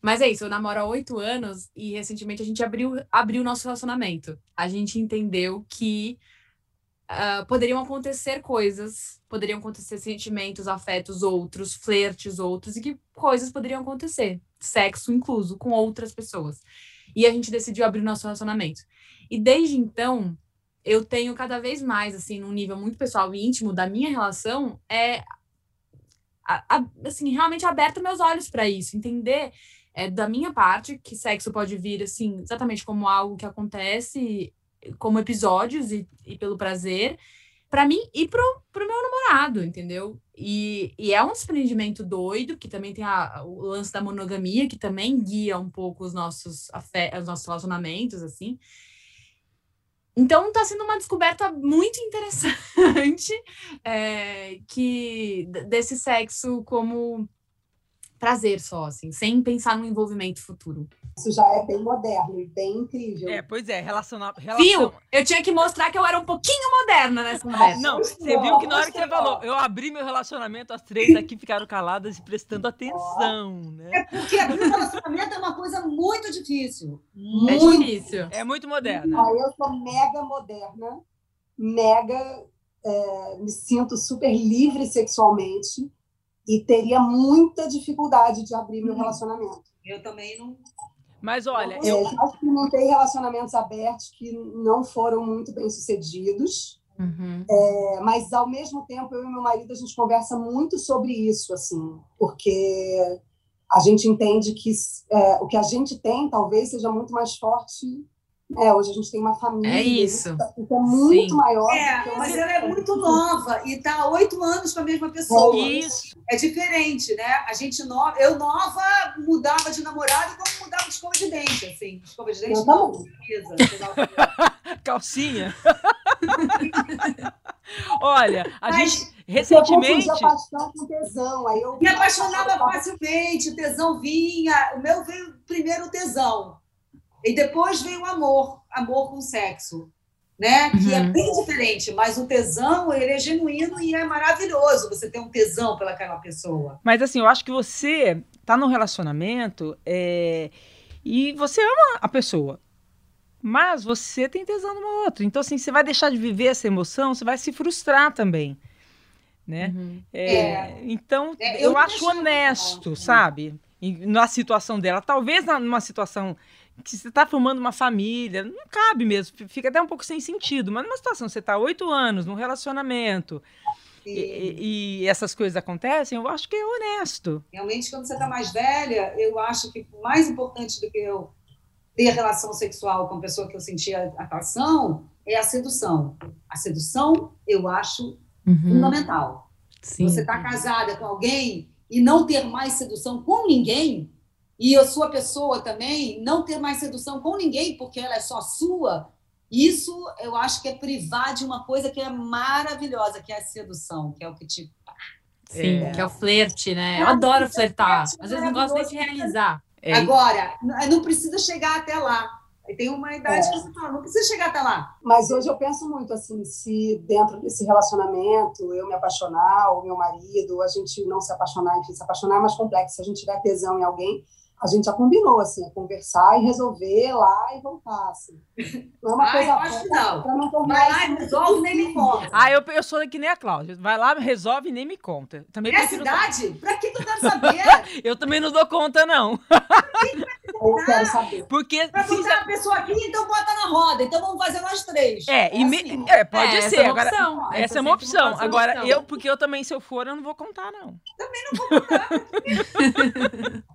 Mas é isso, eu namoro há oito anos e recentemente a gente abriu, abriu nosso relacionamento. A gente entendeu que uh, poderiam acontecer coisas, poderiam acontecer sentimentos, afetos outros, flertes outros, e que coisas poderiam acontecer, sexo incluso, com outras pessoas. E a gente decidiu abrir nosso relacionamento. E desde então, eu tenho cada vez mais, assim, num nível muito pessoal e íntimo da minha relação, é a, a, assim, realmente aberto meus olhos para isso, entender é, da minha parte que sexo pode vir assim exatamente como algo que acontece como episódios e, e pelo prazer, para mim e pro, pro meu namorado, entendeu? E, e é um desprendimento doido, que também tem a, o lance da monogamia, que também guia um pouco os nossos, os nossos relacionamentos, assim. Então está sendo uma descoberta muito interessante é, que desse sexo como prazer só, assim, sem pensar no envolvimento futuro. Isso já é bem moderno e bem incrível. É, pois é, relacionar. Relação... Viu? Eu tinha que mostrar que eu era um pouquinho moderna nessa conversa. Não, você viu que na hora que você falou, eu abri meu relacionamento, as três aqui ficaram caladas e prestando atenção, né? É porque abrir um relacionamento é uma coisa muito difícil. É muito é difícil. É muito moderna. Ah, eu sou mega moderna, mega. É, me sinto super livre sexualmente e teria muita dificuldade de abrir meu uhum. relacionamento. Eu também não. Mas olha, eu é, já experimentei relacionamentos abertos que não foram muito bem sucedidos. Uhum. É, mas ao mesmo tempo eu e meu marido a gente conversa muito sobre isso assim porque a gente entende que é, o que a gente tem talvez seja muito mais forte É, hoje a gente tem uma família. É isso. Isso é muito Sim. maior. É, uma mas ela é muito nova e está há oito anos com a mesma pessoa. Isso. É diferente, né? A gente nova, eu nova mudava de namorado como mudava de escova de dente, assim. Escova de dente Eu não, camisa, que. Calcinha. Olha, a Mas gente Eu recentemente. paixão com tesão. Aí eu Me apaixonava facilmente, o tesão vinha. O meu veio primeiro o tesão. E depois veio o amor, amor com sexo. Né? Que é Uhum. bem diferente, mas o tesão ele é genuíno e é maravilhoso você ter um tesão pelaquela pessoa. Mas assim, eu acho que você tá num relacionamento é, e você ama a pessoa. Mas você tem tesão numa outra. Então, assim, você vai deixar de viver essa emoção, você vai se frustrar também. Né? Uhum. É, É. Então, É, eu, eu acho honesto, sabe? Na situação dela. Talvez numa situação que você está formando uma família, não cabe mesmo, fica até um pouco sem sentido. Mas numa situação, você está oito anos num relacionamento E, e, e essas coisas acontecem, eu acho que é honesto. realmente, quando você está mais velha, eu acho que mais importante do que eu ter relação sexual com a pessoa que eu sentia atração é a sedução. A sedução, eu acho Uhum. fundamental. Sim. Você está casada com alguém e não ter mais sedução com ninguém, e a sua pessoa também não ter mais sedução com ninguém, porque ela é só sua, isso eu acho que é privar de uma coisa que é maravilhosa, que é a sedução, que é o que te. Sim, É. que é o flerte, né? Eu É, adoro é flertar. Às vezes não gosto nem de maravilhoso. realizar. É, Agora, não precisa chegar até lá. Aí Tem uma idade É. que você fala, não precisa chegar até lá. Mas hoje eu penso muito assim, se dentro desse relacionamento eu me apaixonar, ou meu marido, a gente não se apaixonar, enfim, se apaixonar é mais complexo. Se a gente tiver tesão em alguém, a gente já combinou, assim, é conversar e resolver lá e voltar, assim. Não é uma Ah, coisa acho não. para não tornar Vai lá e resolve, nem me conta. Ah, eu, eu sou que nem a Cláudia. Vai lá, resolve e nem me conta. Também É a cidade? Pra que eu quero saber? Eu também não dou conta, não. Eu quero saber. Porque. Pra botar a pessoa aqui, então bota na roda. Então vamos fazer nós três. É, e me- assim. é, pode É, essa ser. é uma Agora, opção. essa é uma opção. uma Agora, opção. eu, porque eu também, se eu for, eu não vou contar, não. não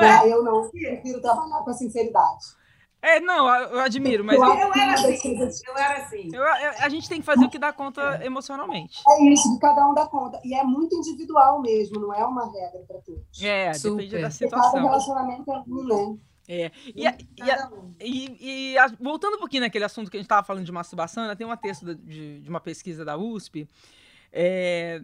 é? É, eu não, eu prefiro trabalhar com a sinceridade. É, não, eu admiro, mas Eu eu- acho Eu era assim. Eu era assim. eu- eu- a gente tem que fazer o que dá conta emocionalmente. É isso, que cada um dá conta. E é muito individual mesmo, não é uma regra para todos. É, Super. depende da Porque cada situação. relacionamento é um, né? É. E, a- e a- um. E, e a- voltando um pouquinho naquele assunto que a gente estava falando de masturbação, ainda tem um texto de, de uma pesquisa da USP é,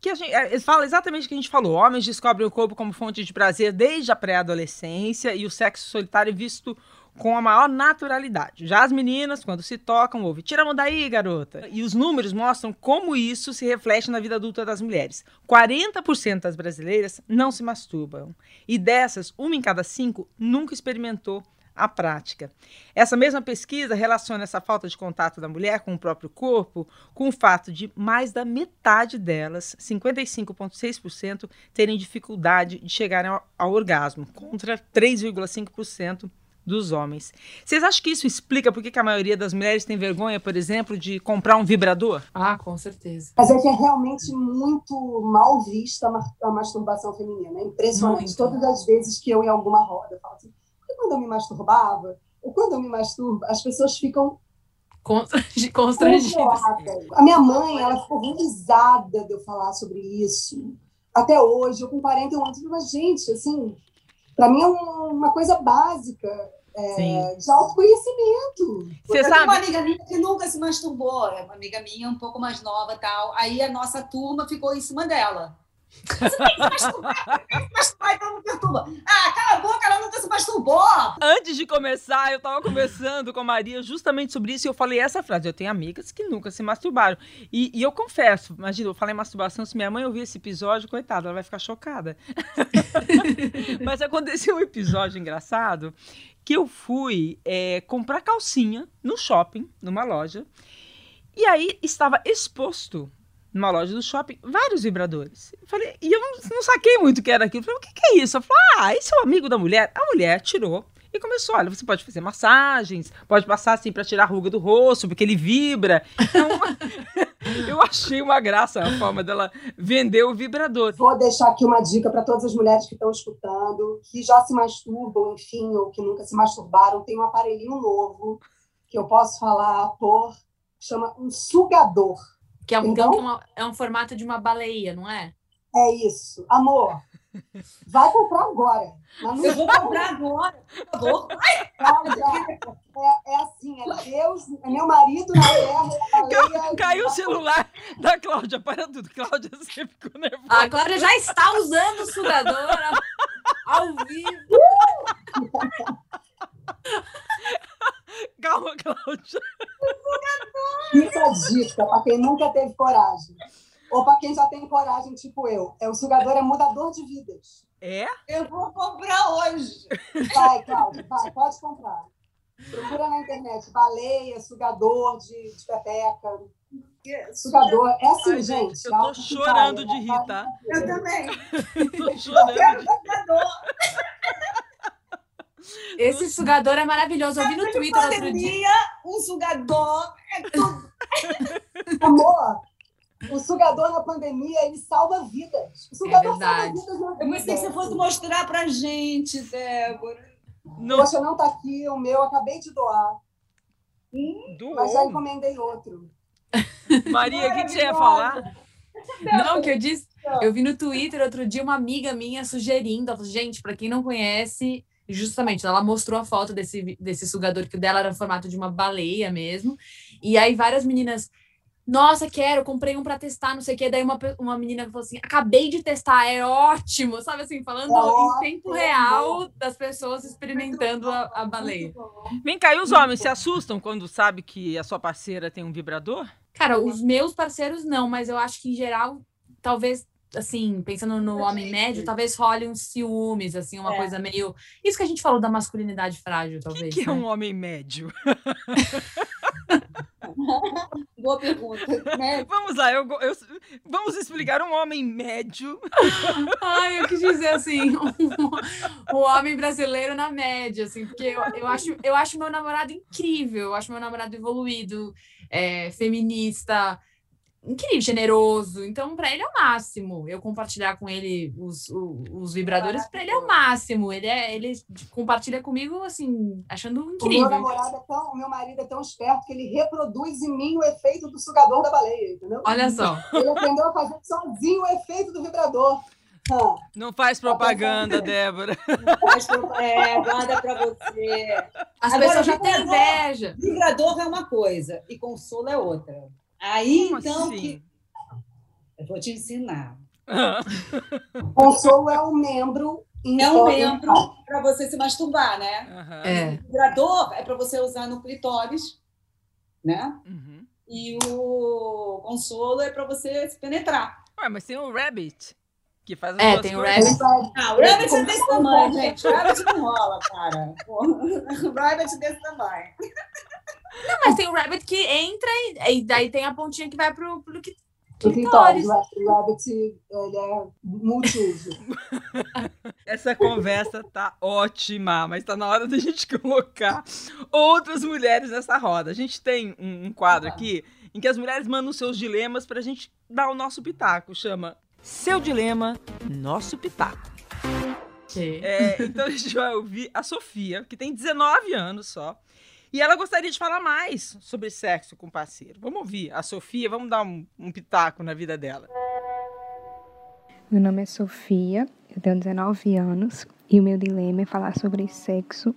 que a gente, é, fala exatamente o que a gente falou. Homens descobrem o corpo como fonte de prazer desde a pré-adolescência e o sexo solitário é visto com a maior naturalidade. Já as meninas, quando se tocam, ouvem, tira a mão daí, garota. E os números mostram como isso se reflete na vida adulta das mulheres. 40% das brasileiras não se masturbam. E dessas, uma em cada cinco nunca experimentou a prática. Essa mesma pesquisa relaciona essa falta de contato da mulher com o próprio corpo com o fato de mais da metade delas, 55,6%, terem dificuldade de chegar ao, ao orgasmo, contra 3,5% dos homens. Vocês acham que isso explica por que a maioria das mulheres tem vergonha, por exemplo, de comprar um vibrador? Ah, com certeza. Mas é que é realmente muito mal vista a ma- a masturbação feminina. É impressionante. Muito. Todas as vezes que eu, em alguma roda, falo assim, quando eu me masturbava, ou quando eu me masturbo, as pessoas ficam Constrangi- Constrangidas. A minha mãe, ela ficou horrorizada de eu falar sobre isso. Até hoje, eu com 41 anos, mas, gente, assim, para mim é um- uma coisa básica é, de autoconhecimento. Você eu tenho uma sabe? amiga minha que nunca se masturbou, é uma amiga minha um pouco mais nova tal. Aí a nossa turma ficou em cima dela. Você tem que se masturbar, tem que se masturbar, então não perturba. Ah, cala a boca, ela nunca se masturbou. Antes de começar, eu estava conversando com a Maria justamente sobre isso e eu falei essa frase. Eu tenho amigas que nunca se masturbaram. E, e eu confesso, imagina, eu falei masturbação, se minha mãe ouvir esse episódio, coitada, ela vai ficar chocada. Mas aconteceu um episódio engraçado que eu fui é, comprar calcinha no shopping, numa loja, e aí estava exposto numa loja do shopping vários vibradores. Eu falei, e eu não, não saquei muito o que era aquilo. Eu falei, o que, que é isso? Eu falei, ah, esse é o amigo da mulher. A mulher tirou e começou, olha, você pode fazer massagens, pode passar assim para tirar a ruga do rosto, porque ele vibra. Então, Eu achei uma graça a forma dela vender o vibrador. Vou deixar aqui uma dica para todas as mulheres que estão escutando, que já se masturbam, enfim, ou que nunca se masturbaram. Tem um aparelhinho novo que eu posso falar por chama um sugador. Que é um, então, é, uma, é um formato de uma baleia, não é? É isso. Amor, vai comprar agora. eu vou comprar agora, por favor. Cláudia, é, é, assim, é Deus, é meu marido na terra. Caiu, caiu o celular da Cláudia, para tudo. Cláudia, você ficou nervosa. A Cláudia já está usando o sugador ao vivo. Calma, Cláudia. Fica a dica para quem nunca teve coragem. Ou para quem já tem coragem, tipo eu. É, o sugador é mudador de vidas. É? Eu vou comprar hoje. Vai, Cláudia, vai, pode comprar. Procura na internet, baleia, sugador de, de pepeca. Sugador. É assim, Ai, gente. Eu tô chorando de rir, tá? Eu também. eu tô chorando. Eu quero sugador. Esse sugador é maravilhoso. Eu vi no Twitter pandemia, outro dia. Um sugador é tudo. Amor, o sugador na pandemia, ele salva vidas. O sugador é salva vidas. Eu pensei que você fosse mostrar pra gente, Débora. Não. Poxa, não tá aqui o meu, acabei de doar. Hum, mas já encomendei outro. Maria, o que, você ia falar? Não, que eu disse, eu vi no Twitter outro dia uma amiga minha sugerindo, gente, para quem não conhece, justamente, ela mostrou a foto desse, desse sugador que o dela era no formato de uma baleia mesmo. E aí várias meninas, nossa, quero, comprei um para testar, não sei o quê. Daí uma, uma menina falou assim: acabei de testar, é ótimo, sabe assim, falando é em tempo real das pessoas experimentando a, a baleia. Vem cá, e os homens se assustam quando sabe que a sua parceira tem um vibrador? Cara, os meus parceiros não, mas eu acho que em geral, talvez assim, pensando no homem médio, talvez role uns ciúmes, assim, uma é. coisa meio. Isso que a gente falou da masculinidade frágil, talvez. O que, que né? é um homem médio? Boa pergunta. Né? Vamos lá, eu, eu, vamos explicar um homem médio. Ai, eu quis dizer assim, o um, um homem brasileiro na média, assim, porque eu, eu, acho, eu acho meu namorado incrível, eu acho meu namorado evoluído, é, feminista, incrível, generoso. Então, para ele é o máximo. Eu compartilhar com ele os, os, os vibradores, para ele é o máximo. Ele, é, ele compartilha comigo, assim, achando incrível. O meu namorado é tão, o meu marido é tão esperto que ele reproduz em mim o efeito do sugador da baleia, entendeu? Olha só. Ele aprendeu a fazer sozinho o efeito do vibrador. Não faz propaganda, Débora. É, guarda para você. As Agora, pessoas já têm inveja. Vibrador é uma coisa e consolo é outra. Aí, Como então, assim? que... eu vou te ensinar. Consolo é um membro. É um membro para você se masturbar, né? Uhum. É. O vibrador é para você usar no clitóris, né? Uhum. E o consolo é para você se penetrar. Ué, mas tem o rabbit. Que faz as é, tem o rabbit. Ah, o rabbit é desse tamanho, gente. O rabbit não rola, cara. O rabbit é desse tamanho. Não, mas tem o rabbit que entra e, e daí tem a pontinha que vai pro, pro que o clitóris. O rabbit ele é multiuso. Essa conversa tá ótima, mas tá na hora da gente colocar outras mulheres nessa roda. A gente tem um, um quadro ah. aqui em que as mulheres mandam seus dilemas pra gente dar o nosso pitaco. Chama Seu Dilema, Nosso Pitaco. É, então a gente vai ouvir a Sofia, que tem 19 anos só. E ela gostaria de falar mais sobre sexo com o parceiro. Vamos ouvir a Sofia, vamos dar um, um pitaco na vida dela. Meu nome é Sofia, eu tenho 19 anos e o meu dilema é falar sobre sexo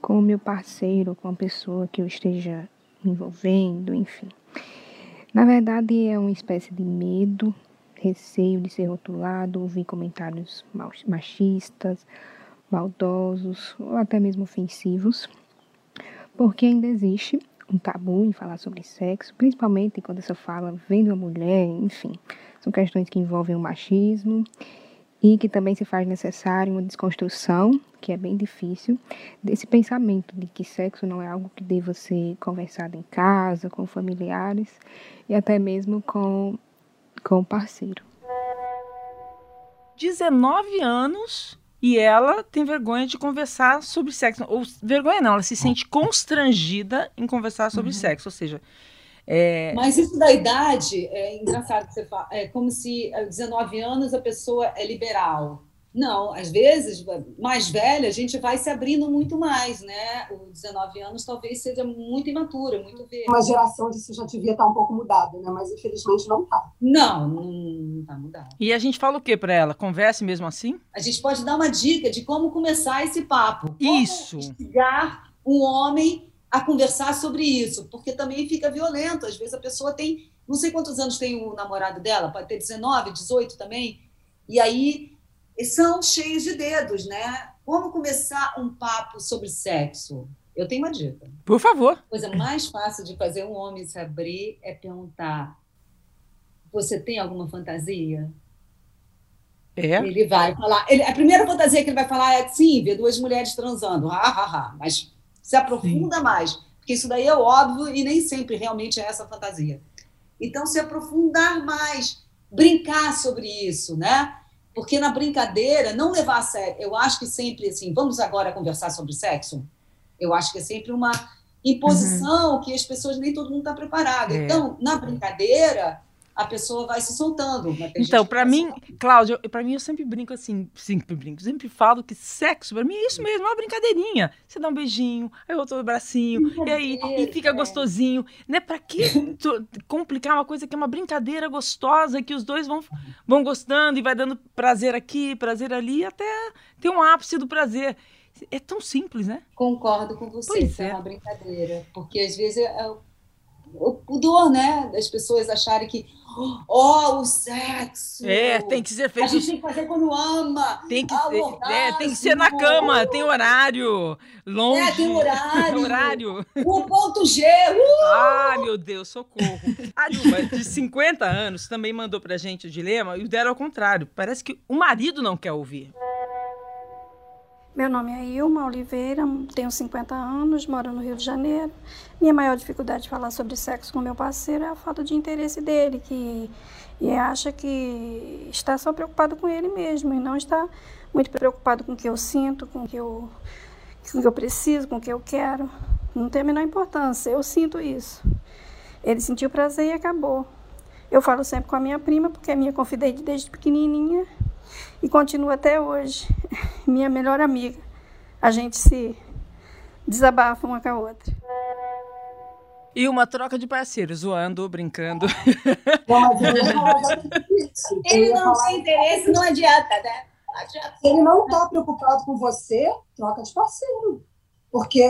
com o meu parceiro, com a pessoa que eu esteja envolvendo, enfim. Na verdade, é uma espécie de medo, receio de ser rotulado, ouvir comentários machistas, maldosos ou até mesmo ofensivos porque ainda existe um tabu em falar sobre sexo, principalmente quando essa fala vem de uma mulher, enfim. São questões que envolvem o machismo e que também se faz necessário uma desconstrução, que é bem difícil, desse pensamento de que sexo não é algo que deva ser conversado em casa, com familiares e até mesmo com, com o parceiro. 19 anos e ela tem vergonha de conversar sobre sexo. Ou vergonha não, ela se sente constrangida em conversar sobre uhum. sexo. Ou seja, É... Mas isso da idade é engraçado que você fala. É como se aos 19 anos a pessoa é liberal. Não, às vezes, mais velha, a gente vai se abrindo muito mais, né? Os 19 anos talvez seja muito imatura, muito verde. Uma geração disso já devia estar um pouco mudada, né? Mas infelizmente não está. Não, não está mudado. E a gente fala o que para ela? Converse mesmo assim? A gente pode dar uma dica de como começar esse papo. Como isso. Instigar um homem a conversar sobre isso, porque também fica violento. Às vezes a pessoa tem, não sei quantos anos tem o namorado dela, pode ter 19, 18 também, e aí são cheios de dedos, né? Como começar um papo sobre sexo? Eu tenho uma dica. Por favor. A coisa mais fácil de fazer um homem se abrir é perguntar: Você tem alguma fantasia? É. Ele vai falar. Ele, a primeira fantasia que ele vai falar é sim, ver duas mulheres transando. Ha, ha, ha. Mas se aprofunda sim. mais. Porque isso daí é óbvio e nem sempre realmente é essa fantasia. Então, se aprofundar mais, brincar sobre isso, né? Porque na brincadeira, não levar a sério. Eu acho que sempre assim, vamos agora conversar sobre sexo? Eu acho que é sempre uma imposição uhum. que as pessoas nem todo mundo está preparado. É. Então, na brincadeira, a pessoa vai se soltando. Então, para mim, Cláudia, para mim eu sempre brinco assim, sempre brinco, sempre falo que sexo para mim é isso mesmo, é uma brincadeirinha. Você dá um beijinho, aí outro bracinho, e aí e fica gostosinho, né? Para que complicar uma coisa que é uma brincadeira gostosa que os dois vão vão gostando e vai dando prazer aqui, prazer ali, até ter um ápice do prazer. É tão simples, né? Concordo com você, pois é. é uma brincadeira, porque às vezes é o pudor, né? Das pessoas acharem que Ó, oh, o sexo! É, tem que ser feito. A gente tem que fazer quando ama. Tem que, ser, é, tem que ser na cama, tem horário. Longe. É, tem horário. horário. O ponto G. Uh! Ai, meu Deus, socorro. A Dilma, de 50 anos, também mandou pra gente o dilema e o dela ao contrário. Parece que o marido não quer ouvir. Meu nome é Ilma Oliveira, tenho 50 anos, moro no Rio de Janeiro. Minha maior dificuldade de falar sobre sexo com meu parceiro é a falta de interesse dele, que e acha que está só preocupado com ele mesmo e não está muito preocupado com o que eu sinto, com o que eu, com o que eu preciso, com o que eu quero. Não tem a menor importância, eu sinto isso. Ele sentiu prazer e acabou. Eu falo sempre com a minha prima, porque é minha confidente desde pequenininha e continua até hoje. Minha melhor amiga. A gente se desabafa uma com a outra. E uma troca de parceiros, zoando, brincando. Ele não tem interesse, não adianta, né? Se ele não está preocupado com você, troca de parceiro. Porque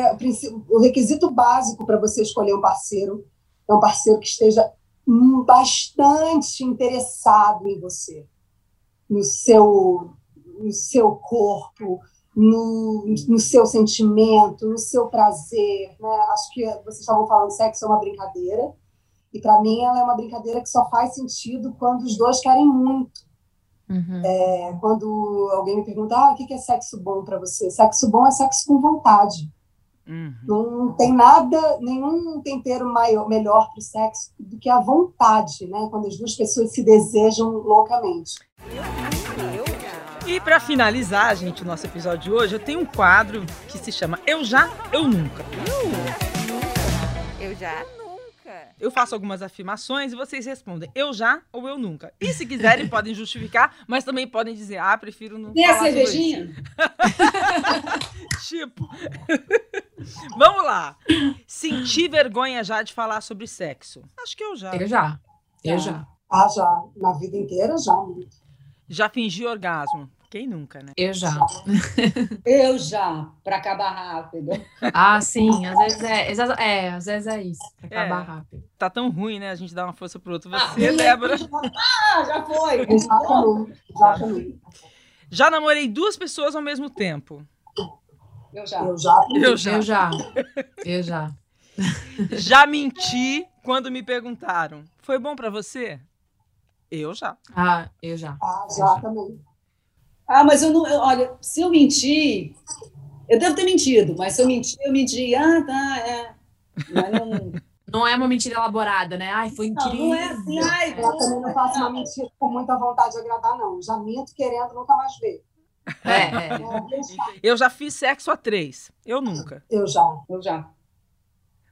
o requisito básico para você escolher um parceiro é um parceiro que esteja bastante interessado em você no seu, no seu corpo, no, no seu sentimento, no seu prazer. Né? Acho que vocês estavam falando sexo é uma brincadeira, e para mim ela é uma brincadeira que só faz sentido quando os dois querem muito. Uhum. É, quando alguém me pergunta ah, o que é sexo bom para você, sexo bom é sexo com vontade. Uhum. Não tem nada, nenhum tempero maior, melhor para o sexo do que a vontade, né? Quando as duas pessoas se desejam loucamente. E para finalizar, gente, o nosso episódio de hoje, eu tenho um quadro que se chama Eu Já, Eu Nunca. Eu já, eu faço algumas afirmações e vocês respondem eu já ou eu nunca. E se quiserem, podem justificar, mas também podem dizer, ah, prefiro não. Tem a cervejinha? tipo. Vamos lá. Senti vergonha já de falar sobre sexo? Acho que eu já. Eu já. Eu já. Ah, já. Na vida inteira, já. Já fingi orgasmo? Quem nunca, né? Eu já. Eu já, para acabar rápido. Ah, sim, às vezes é, é, às vezes é isso, pra acabar é, rápido. Tá tão ruim, né? A gente dá uma força pro outro. Ah, Você, ah, Débora. Ah, já foi. Exatamente. Já namorei duas pessoas ao mesmo tempo. Eu já. Eu já. Eu já. Eu já. Eu já. Já menti quando me perguntaram. Foi bom para você? Eu já. Ah, eu já. Ah, já, já. também. Ah, mas eu não. Eu, olha, se eu mentir, eu devo ter mentido, mas se eu mentir, eu menti. Ah, tá, é. Mas não. Não é uma mentira elaborada, né? Ai, foi incrível. Não, não é assim, ai, eu também não faço uma mentira com muita vontade de agradar, não. Já minto querendo nunca mais ver. É, é. é eu já fiz sexo a três. Eu nunca. Eu já. Eu já.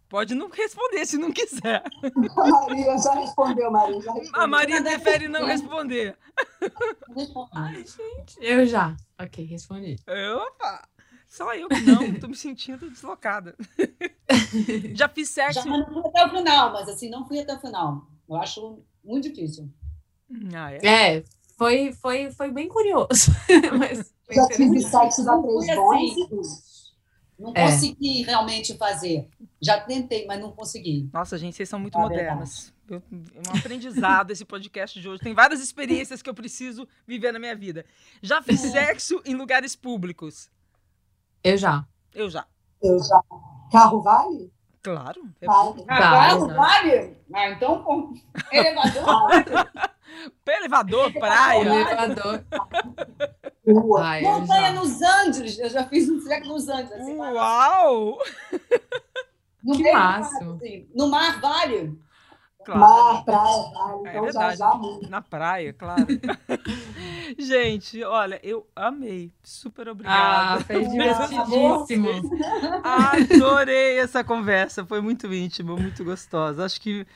Pode não responder se não quiser. A Maria já respondeu, Maria. Já respondeu. A Maria prefere não responder. Ai, gente. Eu já. Ok, respondi. Opa! Só eu que não, tô me sentindo deslocada. Já fiz sexo. Já não fui até o final, mas assim, não fui até o final. Eu acho muito difícil. Ah, é. É, foi, foi, foi bem curioso. mas foi Já tive sexo da Não fui três bons assim. Não É. consegui realmente fazer. Já tentei, mas não consegui. Nossa, gente, vocês são muito É modernas. Eu- É um aprendizado esse podcast de hoje. Tem várias experiências que eu preciso viver na minha vida. Já fiz sexo em lugares públicos. Eu já. Eu já. Eu já. Carro vale? Claro. é Vale. carro já. vale? Ah, então, com elevador. Elevador, praia. Elevador. Ai, Montanha já. nos Andes. Eu já fiz um sexo nos Andes. Assim, Uau! no Que mato, assim. No mar vale? Claro. Mar, praia, vale. É Então já verdade. já. Na praia, claro. Gente, olha, eu amei. Super Ah, obrigada. foi divertidíssimo. Adorei essa conversa. Foi muito íntima, muito gostosa. Acho que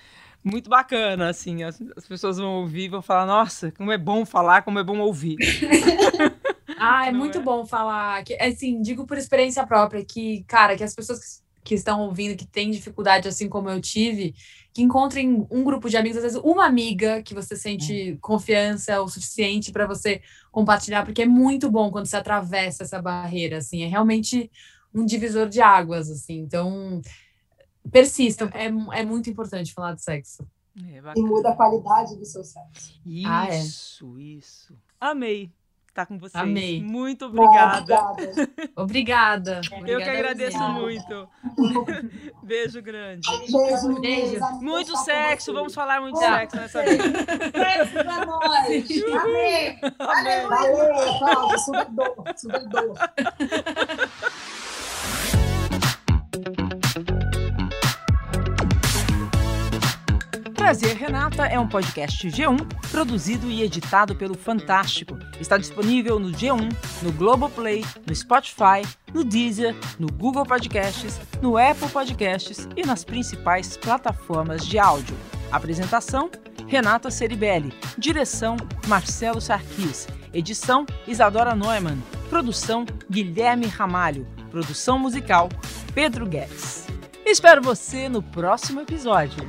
muito bacana, assim. As, as pessoas vão ouvir e vão falar, nossa, como é bom falar, como é bom ouvir. Ah, é Não muito é? bom falar. Que, assim, digo por experiência própria que, cara, que as pessoas que, que estão ouvindo, que têm dificuldade, assim como eu tive, que encontrem um grupo de amigos, às vezes uma amiga que você sente confiança o suficiente para você compartilhar, porque é muito bom quando você atravessa essa barreira, assim, é realmente um divisor de águas, assim. Então, persistam, é, é muito importante falar de sexo. É, E muda a qualidade do seu sexo. Ah, é. Isso, isso. Amei estar com vocês. Amei. Muito Ah, obrigada. obrigada. Obrigada. Eu que Obrigada agradeço você. muito. Beijo grande. Beijo, Beijo. Muito tá sexo, vamos falar muito de Tá. sexo nessa vez. Sexo pra nós. Amém. Aleluia. Valeu, Cláudia. Subidor. Subidor. Prazer Renata é um podcast G1 produzido e editado pelo Fantástico. Está disponível no G1, no Globoplay, no Spotify, no Deezer, no Google Podcasts, no Apple Podcasts e nas principais plataformas de áudio. Apresentação: Renata Ceribelli. Direção: Marcelo Sarquis. Edição: Isadora Neumann. Produção: Guilherme Ramalho. Produção musical: Pedro Guedes. Espero você no próximo episódio.